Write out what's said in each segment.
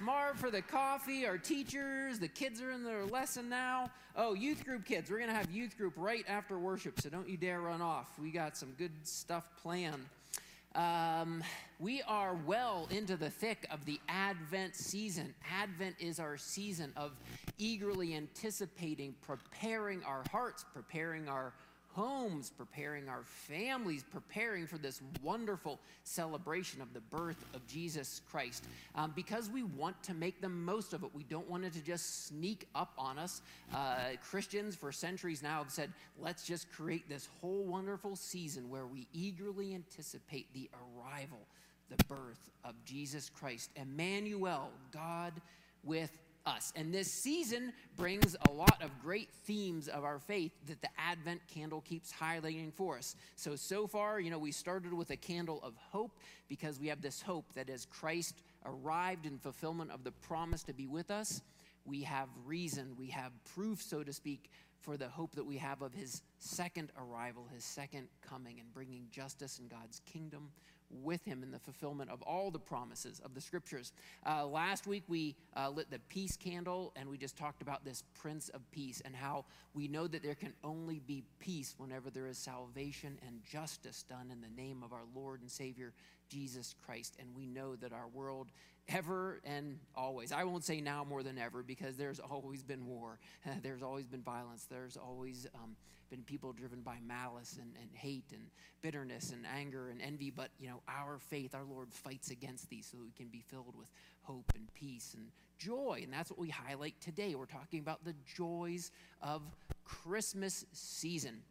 Marv for the coffee, our teachers, the kids are in their lesson now. Oh, youth group kids, we're going to have youth group right after worship, so don't you dare run off. We got some good stuff planned. Um, we are well into the thick of the Advent season. Advent is our season of eagerly anticipating, preparing our hearts, preparing our homes, preparing our families, preparing for this wonderful celebration of the birth of Jesus Christ. Um, because we want to make the most of it. We don't want it to just sneak up on us. Uh, Christians for centuries now have said, let's just create this whole wonderful season where we eagerly anticipate the arrival, the birth of Jesus Christ, Emmanuel, God with us. And this season brings a lot of great themes of our faith that the Advent candle keeps highlighting for us. So, so far, you know, we started with a candle of hope because we have this hope that as Christ arrived in fulfillment of the promise to be with us, we have reason, we have proof, so to speak, for the hope that we have of his second arrival, his second coming, and bringing justice in God's kingdom with him in the fulfillment of all the promises of the scriptures. Uh, last week we uh, lit the peace candle and we just talked about this Prince of Peace and how we know that there can only be peace whenever there is salvation and justice done in the name of our Lord and Savior Jesus Christ. And we know that our world ever and always. I won't say now more than ever because there's always been war, there's always been violence, there's always um, been people driven by malice and, and hate and bitterness and anger and envy. But, you know, our faith, our Lord fights against these so that we can be filled with hope and peace and joy. And that's what we highlight today. We're talking about the joys of Christmas season.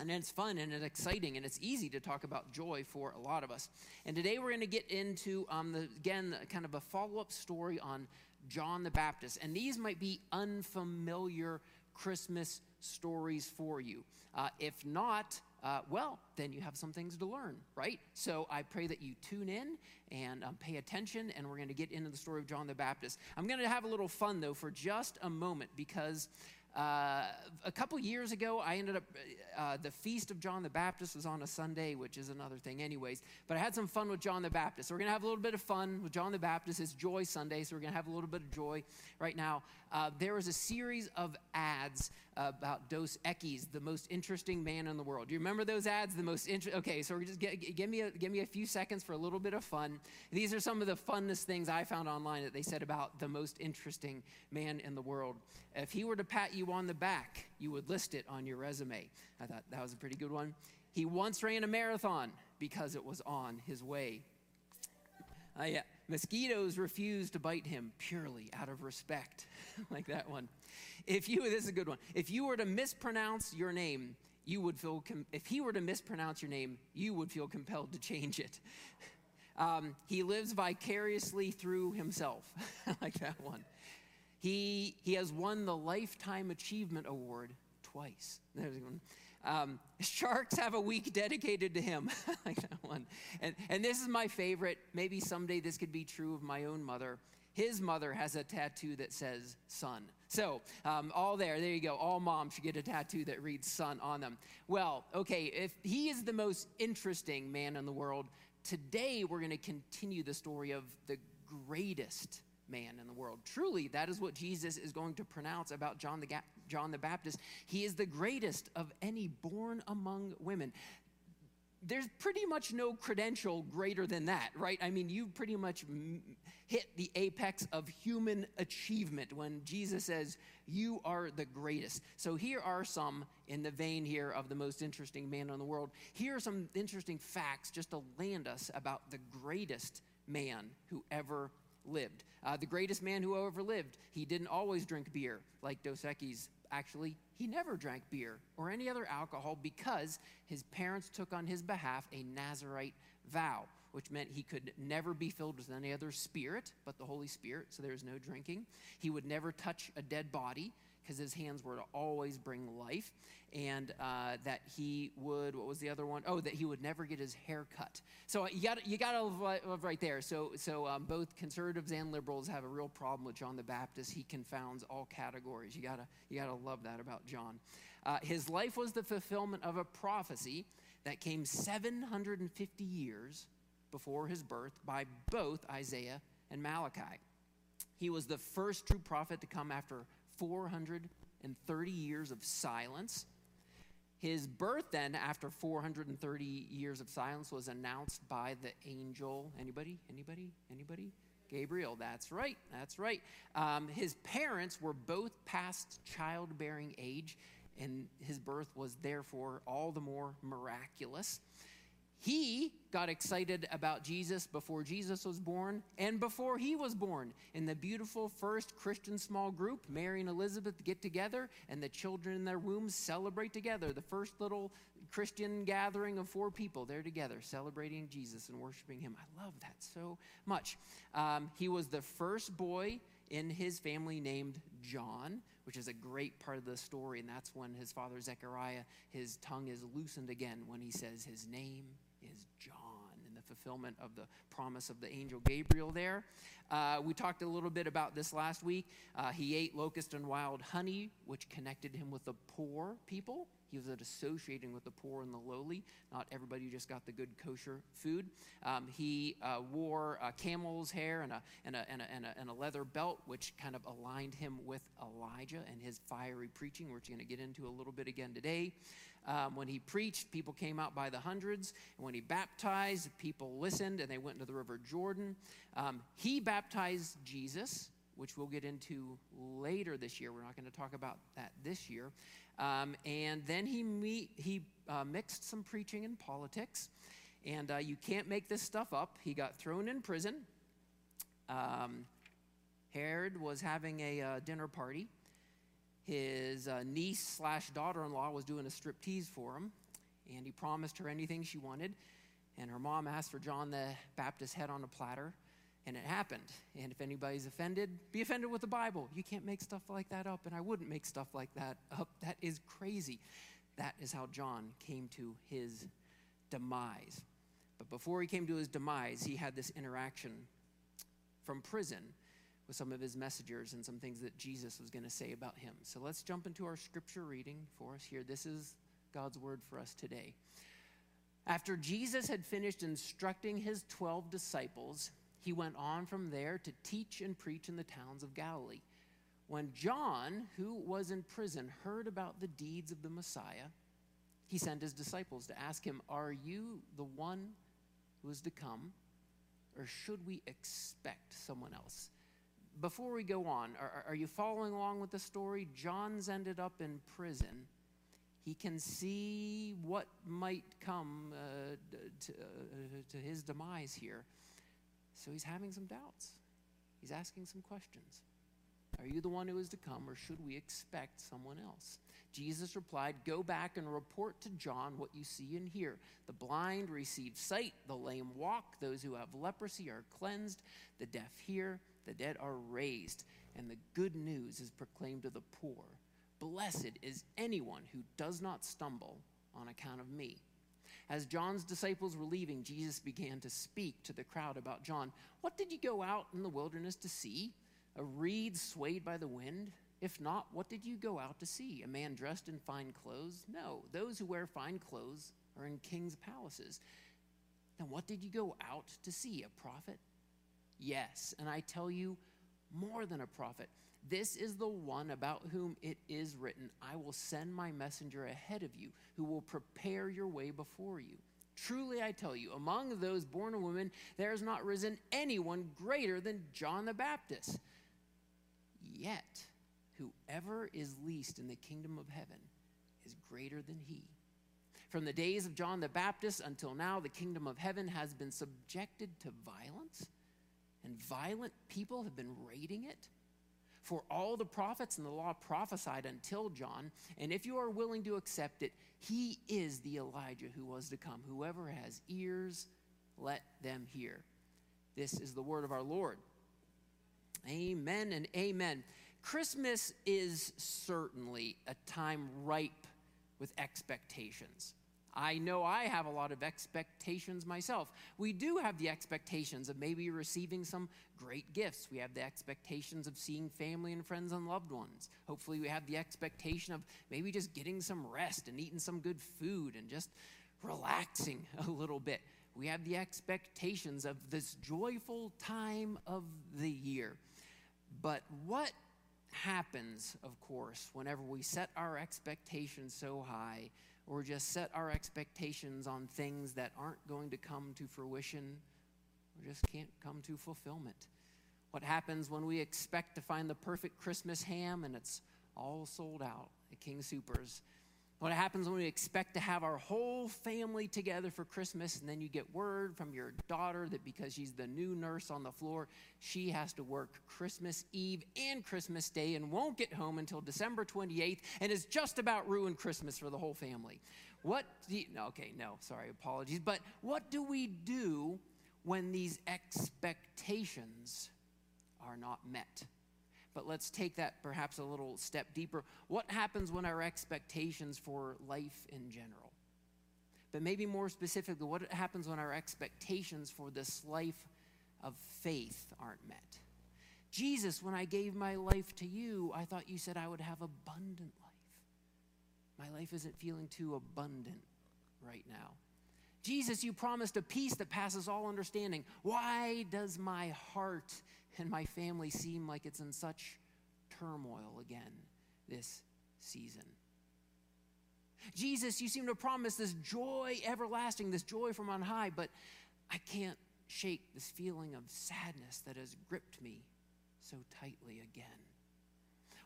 And it's fun and it's exciting and it's easy to talk about joy for a lot of us. And today we're going to get into, um, the, again, kind of a follow up story on John the Baptist. And these might be unfamiliar Christmas stories for you. Uh, if not, uh, well, then you have some things to learn, right? So I pray that you tune in and um, pay attention, and we're going to get into the story of John the Baptist. I'm going to have a little fun, though, for just a moment because uh, a couple years ago, I ended up, uh, the feast of John the Baptist was on a Sunday, which is another thing, anyways. But I had some fun with John the Baptist. So we're going to have a little bit of fun with John the Baptist. It's Joy Sunday, so we're going to have a little bit of joy right now. Uh, there was a series of ads about Dos Equis, the most interesting man in the world. Do you remember those ads? The most interesting. Okay, so just get, give me a, give me a few seconds for a little bit of fun. These are some of the funnest things I found online that they said about the most interesting man in the world. If he were to pat you on the back, you would list it on your resume. I thought that was a pretty good one. He once ran a marathon because it was on his way. Uh, yeah. Mosquitoes refused to bite him purely out of respect, like that one. If you, this is a good one. If you were to mispronounce your name, you would feel, com- if he were to mispronounce your name, you would feel compelled to change it. Um, he lives vicariously through himself, like that one. He, he has won the Lifetime Achievement Award twice. Um, sharks have a week dedicated to him. like that one. And, and this is my favorite. Maybe someday this could be true of my own mother. His mother has a tattoo that says son. So, um, all there, there you go. All moms should get a tattoo that reads son on them. Well, okay, if he is the most interesting man in the world, today we're going to continue the story of the greatest man in the world. Truly, that is what Jesus is going to pronounce about John the, Ga- John the Baptist. He is the greatest of any born among women. There's pretty much no credential greater than that, right? I mean, you pretty much hit the apex of human achievement when Jesus says, You are the greatest. So, here are some in the vein here of the most interesting man in the world. Here are some interesting facts just to land us about the greatest man who ever lived. Uh, the greatest man who ever lived, he didn't always drink beer like Dos Equis. Actually, he never drank beer or any other alcohol because his parents took on his behalf a Nazarite vow, which meant he could never be filled with any other spirit but the Holy Spirit, so there was no drinking. He would never touch a dead body because his hands were to always bring life, and uh, that he would, what was the other one? Oh, that he would never get his hair cut. So uh, you got you got to live right there. So so um, both conservatives and liberals have a real problem with John the Baptist. He confounds all categories. You gotta you gotta love that about John. Uh, his life was the fulfillment of a prophecy that came 750 years before his birth by both Isaiah and Malachi. He was the first true prophet to come after 430 years of silence. His birth then after 430 years of silence was announced by the angel anybody anybody anybody Gabriel, that's right, that's right. Um, his parents were both past childbearing age, and his birth was therefore all the more miraculous. He got excited about Jesus before Jesus was born and before he was born. In the beautiful first Christian small group, Mary and Elizabeth get together and the children in their wombs celebrate together. The first little Christian gathering of four people, they're together celebrating Jesus and worshiping him. I love that so much. Um, he was the first boy in his family named John, which is a great part of the story. And that's when his father Zechariah, his tongue is loosened again when he says his name is John in the fulfillment of the promise of the angel Gabriel there. Uh, we talked a little bit about this last week. Uh, he ate locust and wild honey, which connected him with the poor people. He was associating with the poor and the lowly, not everybody who just got the good kosher food. Um, he uh, wore uh, camel's hair and a, and, a, and, a, and, a, and a leather belt, which kind of aligned him with Elijah and his fiery preaching, which we're going to get into a little bit again today. Um, when he preached, people came out by the hundreds. And when he baptized, people listened and they went into the River Jordan. Um, he baptized Jesus, which we'll get into later this year. We're not going to talk about that this year. Um, and then he, meet, he uh, mixed some preaching and politics. And uh, you can't make this stuff up. He got thrown in prison. Um, Herod was having a uh, dinner party his uh, niece slash daughter in law was doing a striptease for him, and he promised her anything she wanted. And her mom asked for John the Baptist's head on a platter, and it happened. And if anybody's offended, be offended with the Bible. You can't make stuff like that up, and I wouldn't make stuff like that up. That is crazy. That is how John came to his demise. But before he came to his demise, he had this interaction from prison with some of his messengers and some things that Jesus was going to say about him. So let's jump into our scripture reading for us here. This is God's word for us today. After Jesus had finished instructing his 12 disciples, he went on from there to teach and preach in the towns of Galilee. When John, who was in prison, heard about the deeds of the Messiah, he sent his disciples to ask him, Are you the one who is to come, or should we expect someone else? before we go on, are, are you following along with the story? John's ended up in prison. He can see what might come uh, to, uh, to his demise here. So he's having some doubts. He's asking some questions. Are you the one who is to come, or should we expect someone else? Jesus replied, Go back and report to John what you see and hear. The blind receive sight, the lame walk, those who have leprosy are cleansed, the deaf hear the dead are raised, and the good news is proclaimed to the poor. Blessed is anyone who does not stumble on account of me. As John's disciples were leaving, Jesus began to speak to the crowd about John. What did you go out in the wilderness to see? A reed swayed by the wind? If not, what did you go out to see? A man dressed in fine clothes? No, those who wear fine clothes are in king's palaces. Then what did you go out to see? A prophet? Yes, and I tell you, more than a prophet. This is the one about whom it is written, I will send my messenger ahead of you, who will prepare your way before you. Truly, I tell you, among those born of women, there has not risen anyone greater than John the Baptist. Yet, whoever is least in the kingdom of heaven is greater than he. From the days of John the Baptist until now, the kingdom of heaven has been subjected to violence and violent people have been raiding it. For all the prophets and the law prophesied until John, and if you are willing to accept it, he is the Elijah who was to come. Whoever has ears, let them hear. This is the word of our Lord. Amen and amen. Christmas is certainly a time ripe with expectations. I know I have a lot of expectations myself. We do have the expectations of maybe receiving some great gifts. We have the expectations of seeing family and friends and loved ones. Hopefully, we have the expectation of maybe just getting some rest and eating some good food and just relaxing a little bit. We have the expectations of this joyful time of the year. But what happens, of course, whenever we set our expectations so high or just set our expectations on things that aren't going to come to fruition or just can't come to fulfillment? What happens when we expect to find the perfect Christmas ham and it's all sold out at King Soopers? What happens when we expect to have our whole family together for Christmas and then you get word from your daughter that because she's the new nurse on the floor, she has to work Christmas Eve and Christmas Day and won't get home until December 28th and is just about ruined Christmas for the whole family? What do you, no, okay, no, sorry, apologies. But what do we do when these expectations are not met? But let's take that perhaps a little step deeper. What happens when our expectations for life in general? But maybe more specifically, what happens when our expectations for this life of faith aren't met? Jesus, when I gave my life to you, I thought you said I would have abundant life. My life isn't feeling too abundant right now. Jesus, you promised a peace that passes all understanding. Why does my heart and my family seem like it's in such turmoil again this season. Jesus, you seem to promise this joy everlasting, this joy from on high, but I can't shake this feeling of sadness that has gripped me so tightly again.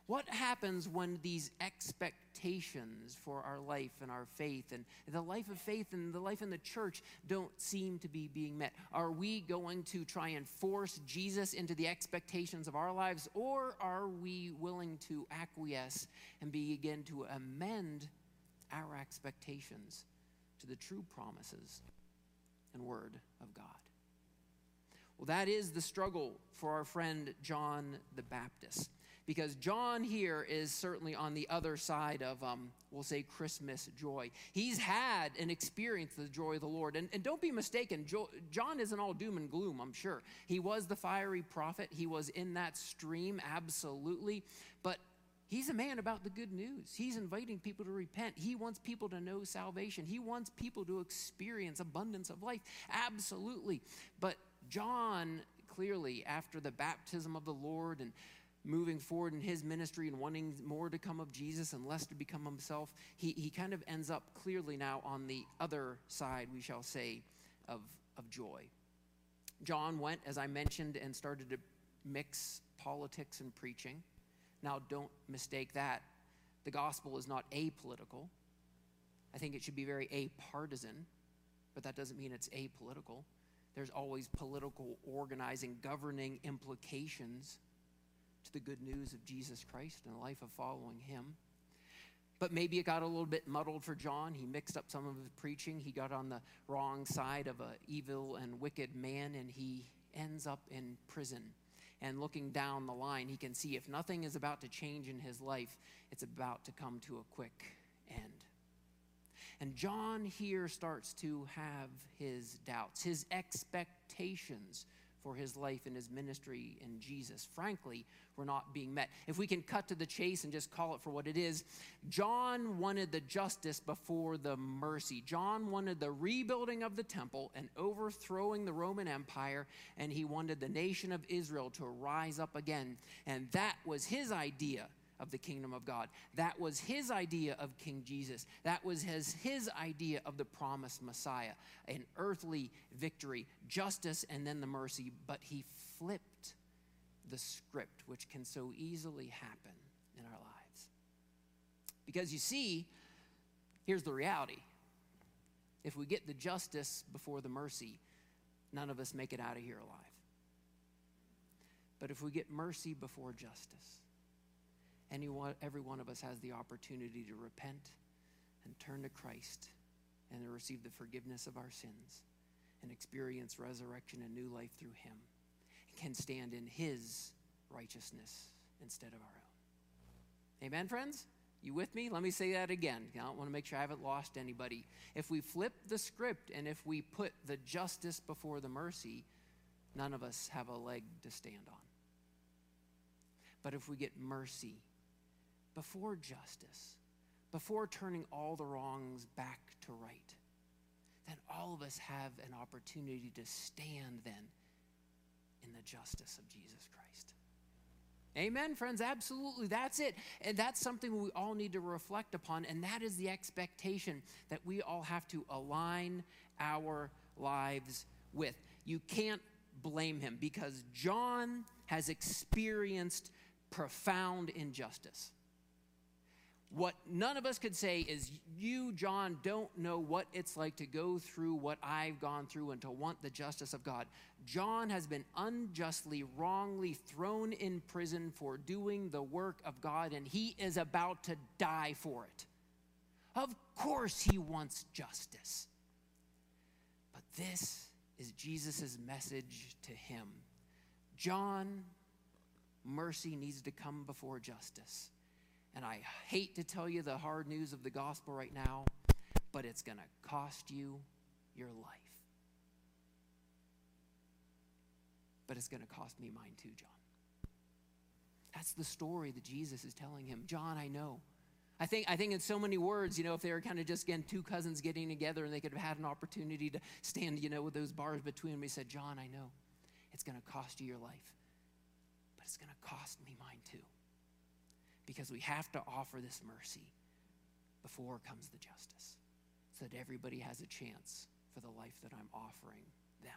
What happens when these expectations for our life and our faith and the life of faith and the life in the church don't seem to be being met? Are we going to try and force Jesus into the expectations of our lives, or are we willing to acquiesce and begin to amend our expectations to the true promises and word of God? Well, that is the struggle for our friend John the Baptist because John here is certainly on the other side of, um, we'll say, Christmas joy. He's had and experienced the joy of the Lord. And, and don't be mistaken, jo- John isn't all doom and gloom, I'm sure. He was the fiery prophet, he was in that stream, absolutely. But He's a man about the good news. He's inviting people to repent. He wants people to know salvation. He wants people to experience abundance of life. Absolutely. But John, clearly, after the baptism of the Lord and moving forward in his ministry and wanting more to come of Jesus and less to become himself, he, he kind of ends up clearly now on the other side, we shall say, of, of joy. John went, as I mentioned, and started to mix politics and preaching. Now, don't mistake that. The gospel is not apolitical. I think it should be very apartisan, but that doesn't mean it's apolitical. There's always political organizing, governing implications to the good news of Jesus Christ and the life of following him. But maybe it got a little bit muddled for John. He mixed up some of his preaching. He got on the wrong side of an evil and wicked man, and he ends up in prison. And looking down the line, he can see if nothing is about to change in his life, it's about to come to a quick end. And John here starts to have his doubts, his expectations for his life and his ministry in Jesus, frankly, were not being met. If we can cut to the chase and just call it for what it is, John wanted the justice before the mercy. John wanted the rebuilding of the temple and overthrowing the Roman Empire, and he wanted the nation of Israel to rise up again. And that was his idea of the kingdom of God. That was his idea of King Jesus. That was his, his idea of the promised Messiah an earthly victory, justice, and then the mercy. But he flipped the script, which can so easily happen in our lives. Because you see, here's the reality if we get the justice before the mercy, none of us make it out of here alive. But if we get mercy before justice, anyone, every one of us has the opportunity to repent and turn to Christ and to receive the forgiveness of our sins and experience resurrection and new life through Him and can stand in His righteousness instead of our own. Amen, friends? You with me? Let me say that again. I don't want to make sure I haven't lost anybody. If we flip the script and if we put the justice before the mercy, none of us have a leg to stand on. But if we get mercy before justice, before turning all the wrongs back to right, then all of us have an opportunity to stand then in the justice of Jesus Christ. Amen, friends. Absolutely. That's it. And that's something we all need to reflect upon. And that is the expectation that we all have to align our lives with. You can't blame him because John has experienced profound injustice. What none of us could say is, You, John, don't know what it's like to go through what I've gone through and to want the justice of God. John has been unjustly, wrongly thrown in prison for doing the work of God, and he is about to die for it. Of course, he wants justice. But this is Jesus' message to him John, mercy needs to come before justice. And I hate to tell you the hard news of the gospel right now, but it's going to cost you your life. But it's going to cost me mine too, John. That's the story that Jesus is telling him. John, I know. I think, I think in so many words, you know, if they were kind of just, again, two cousins getting together and they could have had an opportunity to stand, you know, with those bars between them, he said, John, I know it's going to cost you your life, but it's going to cost me mine too because we have to offer this mercy before comes the justice so that everybody has a chance for the life that I'm offering them.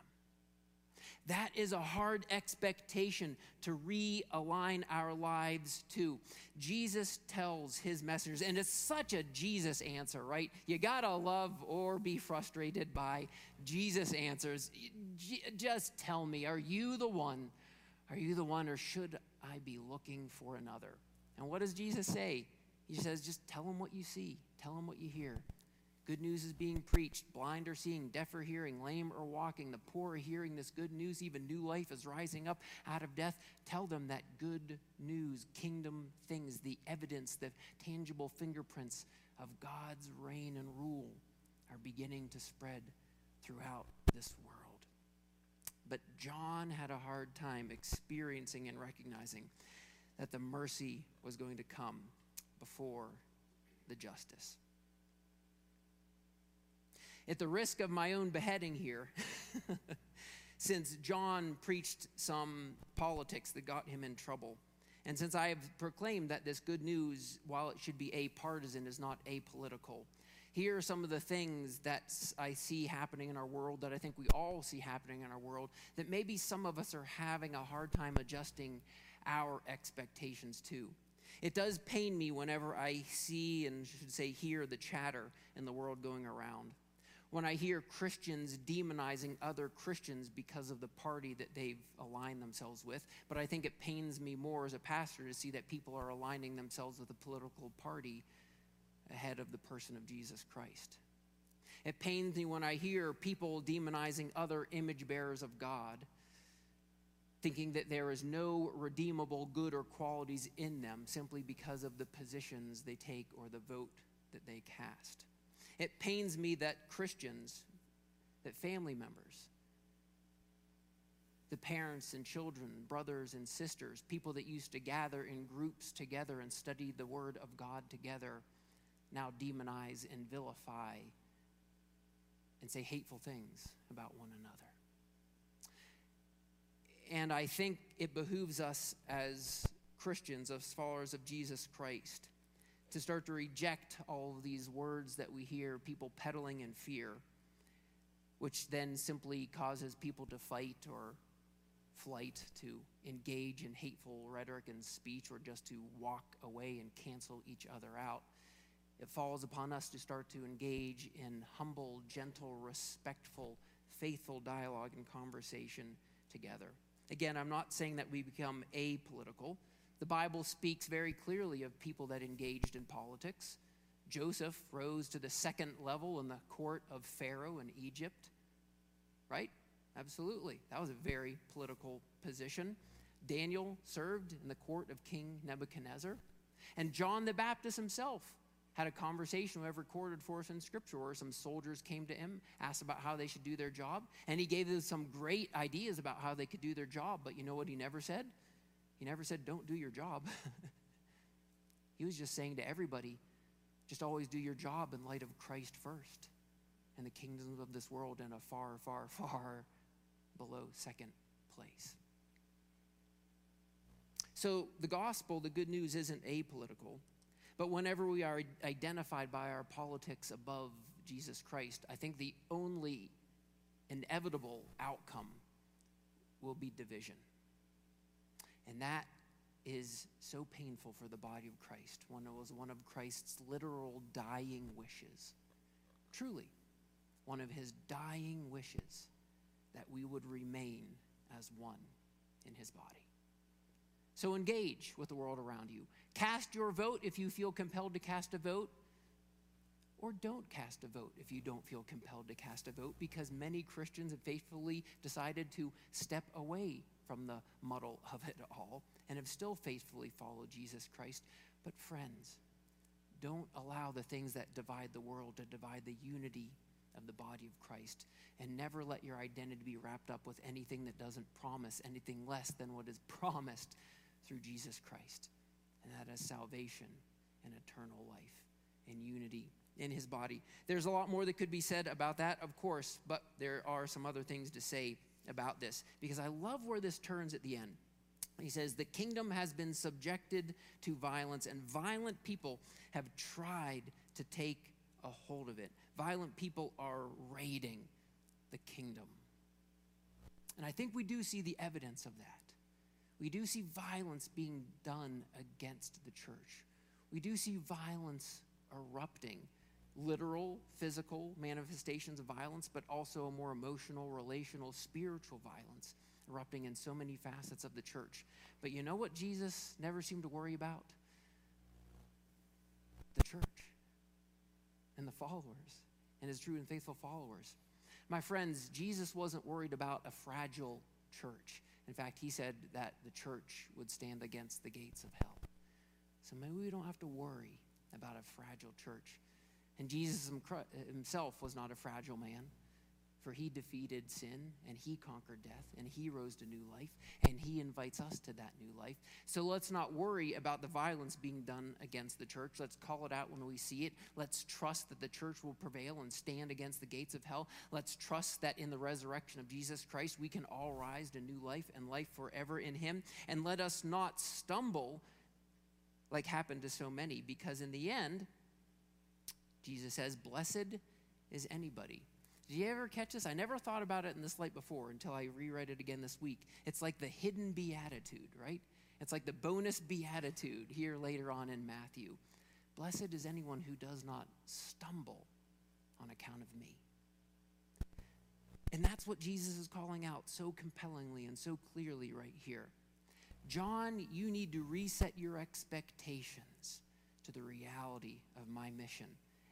That is a hard expectation to realign our lives to. Jesus tells his messengers, and it's such a Jesus answer, right? You gotta love or be frustrated by Jesus answers. Just tell me, are you the one? Are you the one, or should I be looking for another? And what does Jesus say? He says, just tell them what you see, tell them what you hear. Good news is being preached, blind are seeing, deaf are hearing, lame are walking, the poor are hearing this good news, even new life is rising up out of death. Tell them that good news, kingdom things, the evidence, the tangible fingerprints of God's reign and rule are beginning to spread throughout this world. But John had a hard time experiencing and recognizing that the mercy was going to come before the justice. At the risk of my own beheading here, since John preached some politics that got him in trouble, and since I have proclaimed that this good news, while it should be a partisan, is not apolitical, here are some of the things that I see happening in our world that I think we all see happening in our world that maybe some of us are having a hard time adjusting our expectations too. It does pain me whenever I see and should say hear the chatter in the world going around. When I hear Christians demonizing other Christians because of the party that they've aligned themselves with, but I think it pains me more as a pastor to see that people are aligning themselves with a political party ahead of the person of Jesus Christ. It pains me when I hear people demonizing other image bearers of God thinking that there is no redeemable good or qualities in them simply because of the positions they take or the vote that they cast. It pains me that Christians, that family members, the parents and children, brothers and sisters, people that used to gather in groups together and study the Word of God together, now demonize and vilify and say hateful things about one another. And I think it behooves us as Christians, as followers of Jesus Christ, to start to reject all of these words that we hear, people peddling in fear, which then simply causes people to fight or flight, to engage in hateful rhetoric and speech, or just to walk away and cancel each other out. It falls upon us to start to engage in humble, gentle, respectful, faithful dialogue and conversation together. Again, I'm not saying that we become apolitical. The Bible speaks very clearly of people that engaged in politics. Joseph rose to the second level in the court of Pharaoh in Egypt, right? Absolutely. That was a very political position. Daniel served in the court of King Nebuchadnezzar. And John the Baptist himself had a conversation we have recorded for us in Scripture where some soldiers came to him, asked about how they should do their job, and he gave them some great ideas about how they could do their job. But you know what he never said? He never said, Don't do your job. he was just saying to everybody, just always do your job in light of Christ first and the kingdoms of this world in a far, far, far below second place. So the gospel, the good news, isn't apolitical. But whenever we are identified by our politics above Jesus Christ, I think the only inevitable outcome will be division. And that is so painful for the body of Christ. One was one of Christ's literal dying wishes. Truly, one of his dying wishes that we would remain as one in his body. So engage with the world around you. Cast your vote if you feel compelled to cast a vote, or don't cast a vote if you don't feel compelled to cast a vote, because many Christians have faithfully decided to step away from the muddle of it all and have still faithfully followed Jesus Christ. But, friends, don't allow the things that divide the world to divide the unity of the body of Christ. And never let your identity be wrapped up with anything that doesn't promise anything less than what is promised through Jesus Christ. And that is salvation and eternal life and unity in his body. There's a lot more that could be said about that, of course, but there are some other things to say about this because I love where this turns at the end. He says, The kingdom has been subjected to violence, and violent people have tried to take a hold of it. Violent people are raiding the kingdom. And I think we do see the evidence of that. We do see violence being done against the church. We do see violence erupting literal, physical manifestations of violence, but also a more emotional, relational, spiritual violence erupting in so many facets of the church. But you know what Jesus never seemed to worry about? The church and the followers and his true and faithful followers. My friends, Jesus wasn't worried about a fragile church. In fact, he said that the church would stand against the gates of hell. So maybe we don't have to worry about a fragile church. And Jesus himself was not a fragile man, for he defeated sin and he conquered death and he rose to new life and he invites us to that new life. So let's not worry about the violence being done against the church. Let's call it out when we see it. Let's trust that the church will prevail and stand against the gates of hell. Let's trust that in the resurrection of Jesus Christ, we can all rise to new life and life forever in him. And let us not stumble like happened to so many, because in the end, Jesus says, Blessed is anybody. Did you ever catch this? I never thought about it in this light before until I reread it again this week. It's like the hidden beatitude, right? It's like the bonus beatitude here later on in Matthew. Blessed is anyone who does not stumble on account of me. And that's what Jesus is calling out so compellingly and so clearly right here. John, you need to reset your expectations to the reality of my mission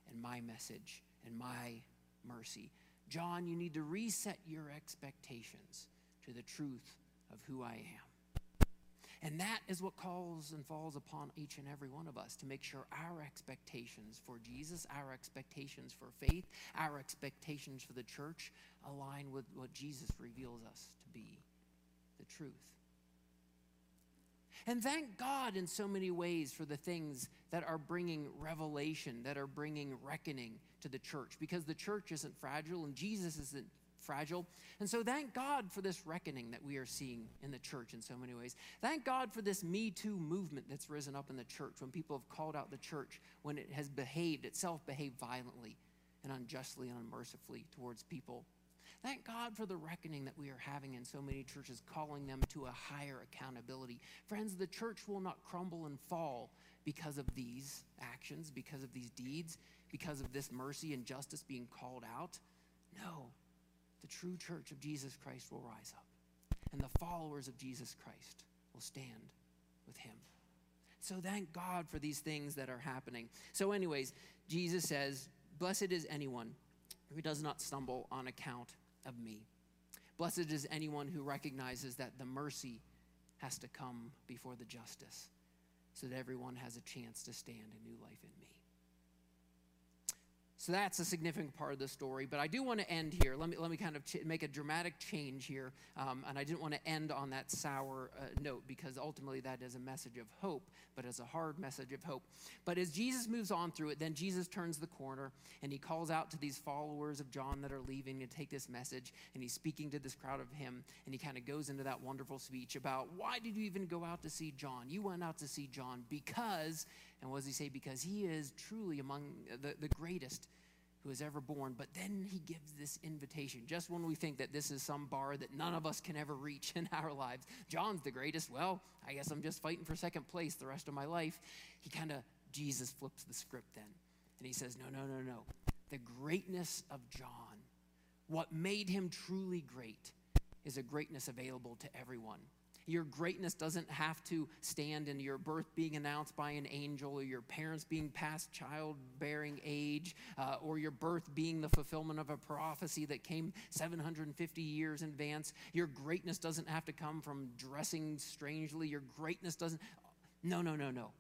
and my message and my mercy. John, you need to reset your expectations to the truth of who I am. And that is what calls and falls upon each and every one of us to make sure our expectations for Jesus, our expectations for faith, our expectations for the church align with what Jesus reveals us to be the truth. And thank God in so many ways for the things that are bringing revelation, that are bringing reckoning to the church, because the church isn't fragile and Jesus isn't fragile. And so thank God for this reckoning that we are seeing in the church in so many ways. Thank God for this Me Too movement that's risen up in the church when people have called out the church when it has behaved, itself behaved violently and unjustly and unmercifully towards people Thank God for the reckoning that we are having in so many churches, calling them to a higher accountability. Friends, the church will not crumble and fall because of these actions, because of these deeds, because of this mercy and justice being called out. No, the true church of Jesus Christ will rise up, and the followers of Jesus Christ will stand with him. So thank God for these things that are happening. So, anyways, Jesus says, Blessed is anyone who does not stumble on account of me. Blessed is anyone who recognizes that the mercy has to come before the justice so that everyone has a chance to stand in new life in me. So that's a significant part of the story. But I do want to end here. Let me, let me kind of ch- make a dramatic change here. Um, and I didn't want to end on that sour uh, note because ultimately that is a message of hope, but as a hard message of hope. But as Jesus moves on through it, then Jesus turns the corner and he calls out to these followers of John that are leaving to take this message. And he's speaking to this crowd of him. And he kind of goes into that wonderful speech about why did you even go out to see John? You went out to see John because, and what does he say? Because he is truly among the, the greatest who is ever born. But then he gives this invitation, just when we think that this is some bar that none of us can ever reach in our lives. John's the greatest. Well, I guess I'm just fighting for second place the rest of my life. He kind of, Jesus flips the script then. And he says, No, no, no, no. The greatness of John, what made him truly great, is a greatness available to everyone. Your greatness doesn't have to stand in your birth being announced by an angel, or your parents being past childbearing age, uh, or your birth being the fulfillment of a prophecy that came 750 years in advance. Your greatness doesn't have to come from dressing strangely. Your greatness doesn't. No, no, no, no.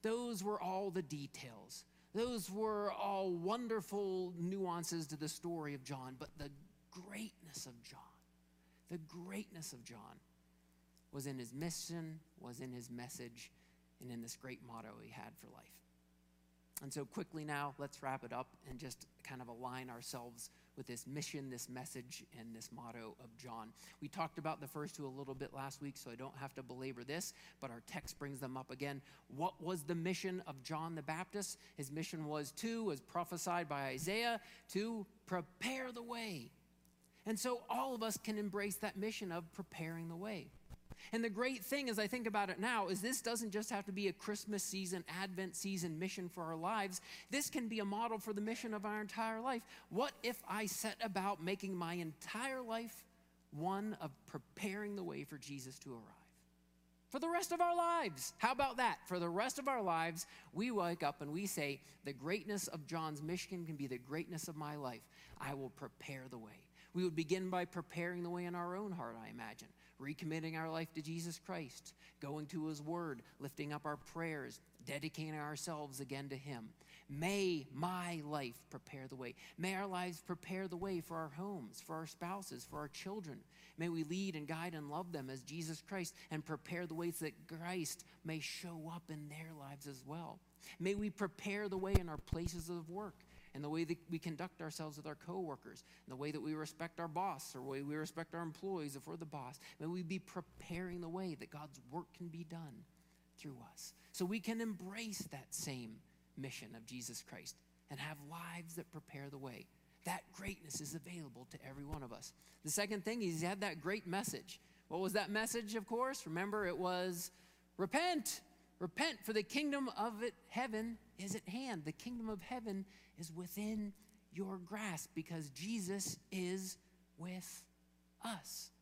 Those were all the details. Those were all wonderful nuances to the story of John, but the greatness of John, the greatness of John was in his mission, was in his message, and in this great motto he had for life. And so, quickly now, let's wrap it up and just kind of align ourselves with this mission, this message, and this motto of John. We talked about the first two a little bit last week, so I don't have to belabor this, but our text brings them up again. What was the mission of John the Baptist? His mission was to, as prophesied by Isaiah, to prepare the way. And so, all of us can embrace that mission of preparing the way. And the great thing, as I think about it now, is this doesn't just have to be a Christmas season, Advent season mission for our lives. This can be a model for the mission of our entire life. What if I set about making my entire life one of preparing the way for Jesus to arrive? For the rest of our lives. How about that? For the rest of our lives, we wake up and we say, The greatness of John's mission can be the greatness of my life. I will prepare the way. We would begin by preparing the way in our own heart, I imagine recommitting our life to Jesus Christ, going to His Word, lifting up our prayers, dedicating ourselves again to Him. May my life prepare the way. May our lives prepare the way for our homes, for our spouses, for our children. May we lead and guide and love them as Jesus Christ and prepare the ways that Christ may show up in their lives as well. May we prepare the way in our places of work and the way that we conduct ourselves with our coworkers, and the way that we respect our boss, or the way we respect our employees if we're the boss. May we be preparing the way that God's work can be done through us. So we can embrace that same mission of Jesus Christ and have lives that prepare the way. That greatness is available to every one of us. The second thing is he had that great message. What was that message, of course? Remember, it was repent. Repent, for the kingdom of it, heaven is at hand. The kingdom of heaven is within your grasp because Jesus is with us.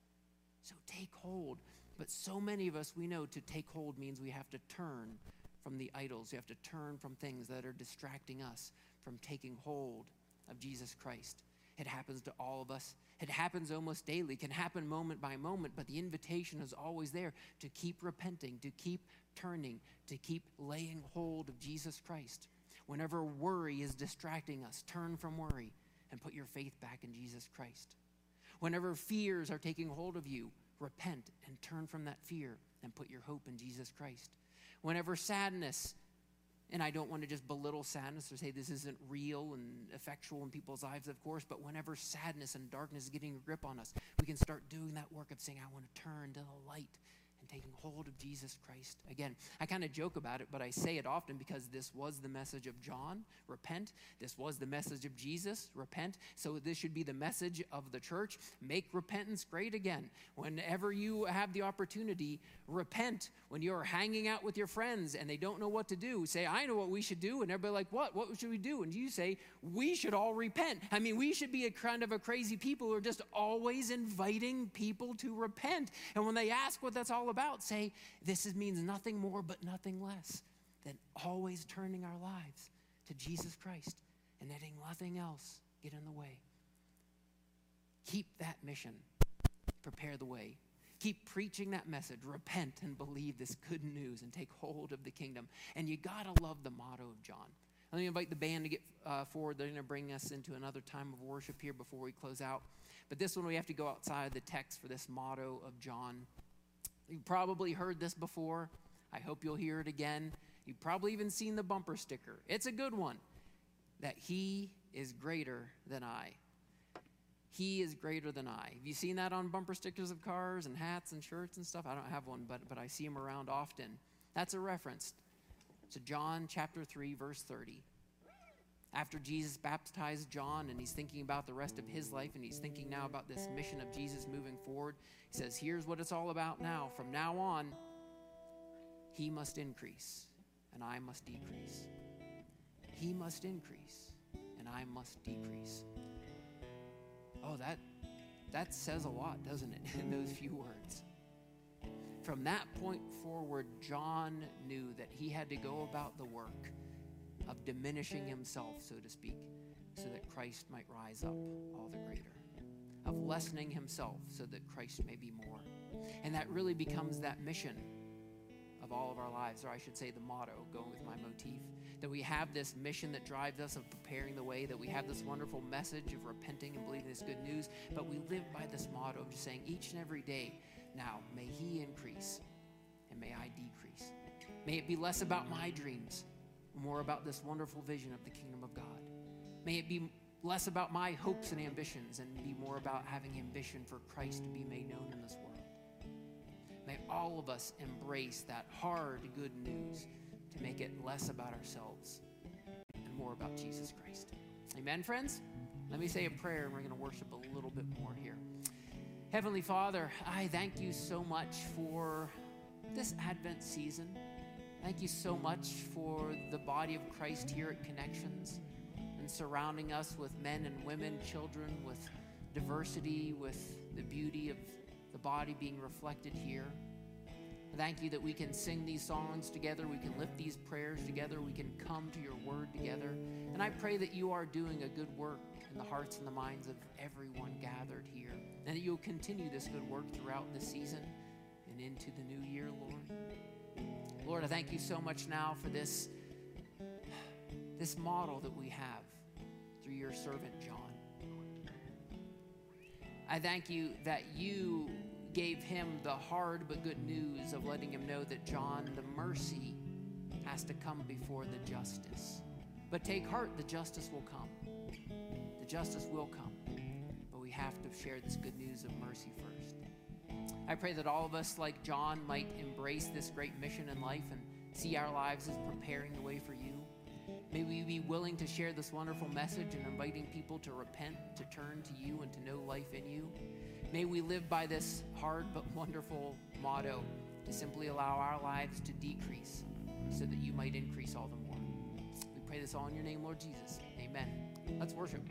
So take hold. But so many of us, we know to take hold means we have to turn from the idols. We have to turn from things that are distracting us from taking hold of Jesus Christ. It happens to all of us. It happens almost daily, can happen moment by moment, but the invitation is always there to keep repenting, to keep turning, to keep laying hold of Jesus Christ. Whenever worry is distracting us, turn from worry and put your faith back in Jesus Christ. Whenever fears are taking hold of you, repent and turn from that fear and put your hope in Jesus Christ. Whenever sadness, and I don't want to just belittle sadness or say this isn't real and effectual in people's lives, of course, but whenever sadness and darkness is getting a grip on us, we can start doing that work of saying, I want to turn to the light taking hold of Jesus Christ. Again, I kind of joke about it, but I say it often because this was the message of John repent. This was the message of Jesus repent. So this should be the message of the church make repentance great again. Whenever you have the opportunity, repent. When you're hanging out with your friends and they don't know what to do, say, I know what we should do. And everybody like, what? What should we do? And you say, we should all repent. I mean, we should be a kind of a crazy people who are just always inviting people to repent. And when they ask what that's all about, about say this is, means nothing more but nothing less than always turning our lives to Jesus Christ and letting nothing else get in the way. Keep that mission. Prepare the way. Keep preaching that message. Repent and believe this good news and take hold of the kingdom. And you got to love the motto of John. Let me invite the band to get uh, forward. They're going to bring us into another time of worship here before we close out. But this one, we have to go outside of the text for this motto of John. You've probably heard this before. I hope you'll hear it again. You've probably even seen the bumper sticker. It's a good one that He is greater than I. He is greater than I. Have you seen that on bumper stickers of cars and hats and shirts and stuff? I don't have one, but, but I see them around often. That's a reference to John chapter 3, verse 30. After Jesus baptized John and he's thinking about the rest of his life and he's thinking now about this mission of Jesus moving forward, he says, Here's what it's all about now. From now on, he must increase and I must decrease. He must increase and I must decrease. Oh, that, that says a lot, doesn't it, in those few words? From that point forward, John knew that he had to go about the work of diminishing himself, so to speak, so that Christ might rise up all the greater, of lessening himself so that Christ may be more. And that really becomes that mission of all of our lives, or I should say the motto, going with my motif, that we have this mission that drives us of preparing the way, that we have this wonderful message of repenting and believing this good news, but we live by this motto of just saying each and every day, now may he increase and may I decrease. May it be less about my dreams, more about this wonderful vision of the kingdom of God. May it be less about my hopes and ambitions and be more about having ambition for Christ to be made known in this world. May all of us embrace that hard good news to make it less about ourselves and more about Jesus Christ. Amen, friends? Let me say a prayer and we're going to worship a little bit more here. Heavenly Father, I thank you so much for this Advent season. Thank you so much for the body of Christ here at Connections and surrounding us with men and women, children, with diversity, with the beauty of the body being reflected here. Thank you that we can sing these songs together, we can lift these prayers together, we can come to your word together. And I pray that you are doing a good work in the hearts and the minds of everyone gathered here, and that you'll continue this good work throughout the season and into the new year, Lord. Lord, I thank you so much now for this, this model that we have through your servant John. I thank you that you gave him the hard but good news of letting him know that John, the mercy, has to come before the justice. But take heart, the justice will come. The justice will come. But we have to share this good news of mercy first. I pray that all of us, like John, might embrace this great mission in life and see our lives as preparing the way for you. May we be willing to share this wonderful message and inviting people to repent, to turn to you, and to know life in you. May we live by this hard but wonderful motto to simply allow our lives to decrease so that you might increase all the more. We pray this all in your name, Lord Jesus. Amen. Let's worship.